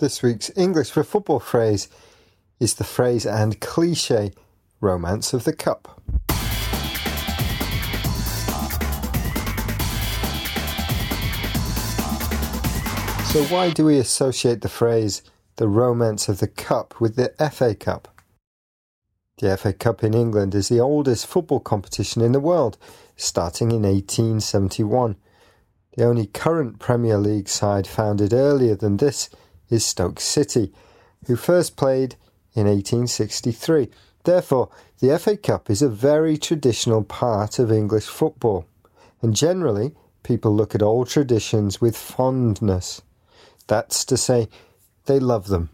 This week's English for football phrase is the phrase and cliche romance of the cup. So, why do we associate the phrase the romance of the cup with the FA Cup? The FA Cup in England is the oldest football competition in the world, starting in 1871. The only current Premier League side founded earlier than this is Stoke City, who first played in 1863. Therefore, the FA Cup is a very traditional part of English football, and generally, people look at old traditions with fondness. That's to say, they love them.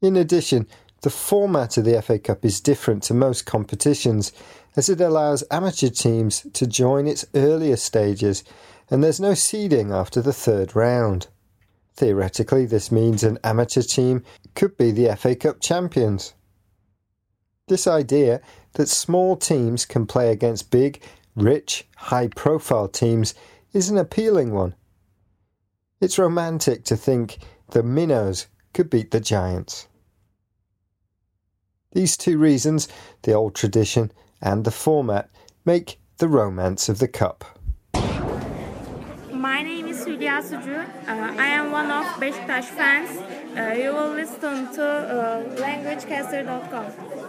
In addition, the format of the FA Cup is different to most competitions as it allows amateur teams to join its earlier stages and there's no seeding after the third round. Theoretically, this means an amateur team could be the FA Cup champions. This idea that small teams can play against big, rich, high profile teams is an appealing one it's romantic to think the minnows could beat the giants. These two reasons, the old tradition and the format, make the romance of the cup. My name is Hülya Sucu. Uh, I am one of Beşiktaş fans. Uh, you will listen to uh, languagecaster.com.